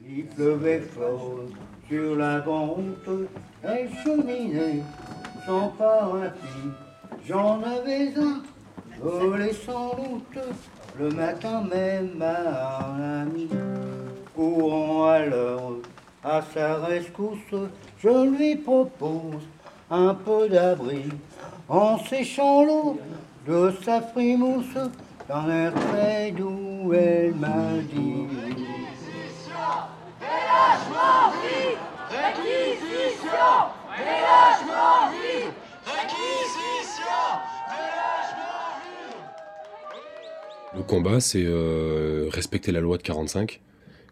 Il pleuvait fort sur la grande route, les cheminées sans parapluie. J'en avais un, volé sans doute, le matin même à un ami. Courant alors à sa rescousse, je lui propose un peu d'abri en séchant l'eau de sa frimousse dans l'air très doux, elle m'a dit. Le combat, c'est euh, respecter la loi de 45,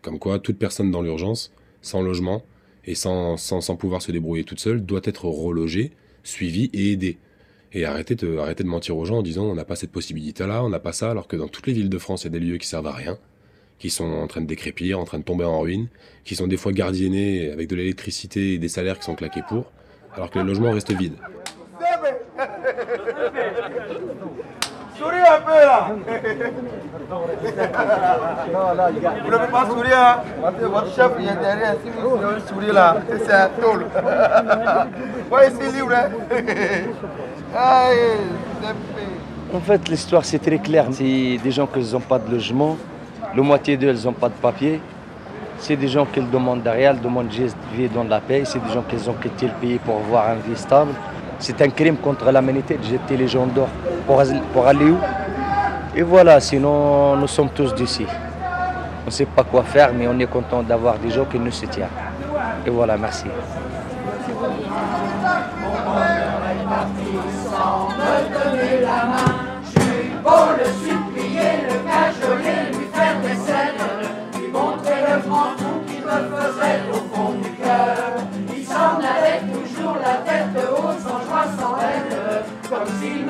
comme quoi toute personne dans l'urgence, sans logement et sans, sans, sans pouvoir se débrouiller toute seule, doit être relogée, suivie et aidée. Et arrêter de, de mentir aux gens en disant on n'a pas cette possibilité-là, on n'a pas ça, alors que dans toutes les villes de France, il y a des lieux qui servent à rien, qui sont en train de décrépir, en train de tomber en ruine, qui sont des fois gardiennés avec de l'électricité et des salaires qui sont claqués pour, alors que les logements restent vides. Souris un peu là Vous pas sourire, Votre- chef est derrière, vous là, c'est un tôle. Ici libre, hein c'est. En fait, l'histoire, c'est très clair. C'est des gens qui n'ont pas de logement. La moitié d'eux, ils n'ont pas de papier. C'est des gens qui demandent derrière, ils demandent juste de vivre dans la paix. C'est des gens qui ont quitté le pays pour avoir un vie stable. C'est un crime contre l'humanité de jeter les gens dehors. Pour aller où? Et voilà, sinon, nous sommes tous d'ici. On ne sait pas quoi faire, mais on est content d'avoir des gens qui nous soutiennent. Et voilà, merci.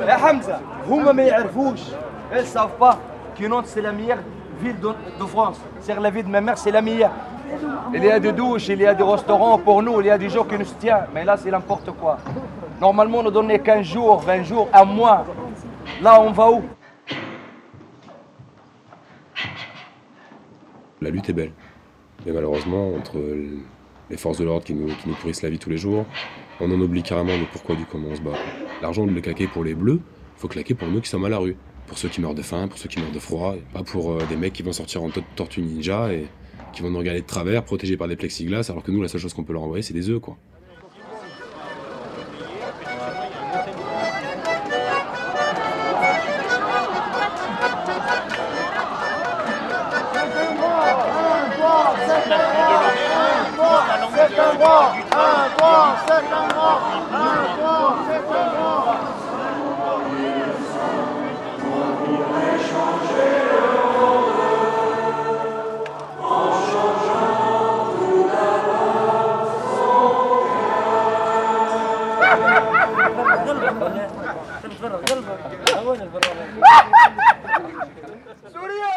يا حمزه هما ما يعرفوش ils savent pas que Nantes c'est la meilleure ville de, de France c'est la ville de ma mère c'est la meilleure il y a des douches il y a des restaurants pour nous il y a des gens qui nous tiennent mais là c'est n'importe quoi normalement on nous donnait 15 jours 20 jours un mois là on va où La lutte est belle. Mais malheureusement, entre les forces de l'ordre qui nous, qui nous pourrissent la vie tous les jours, on en oublie carrément le pourquoi du comment on se bat. L'argent, de le claquer pour les bleus, faut claquer pour nous qui sommes à la rue. Pour ceux qui meurent de faim, pour ceux qui meurent de froid, et pas pour euh, des mecs qui vont sortir en to- tortue ninja et qui vont nous regarder de travers, protégés par des plexiglas, alors que nous, la seule chose qu'on peut leur envoyer, c'est des œufs, quoi. سوريا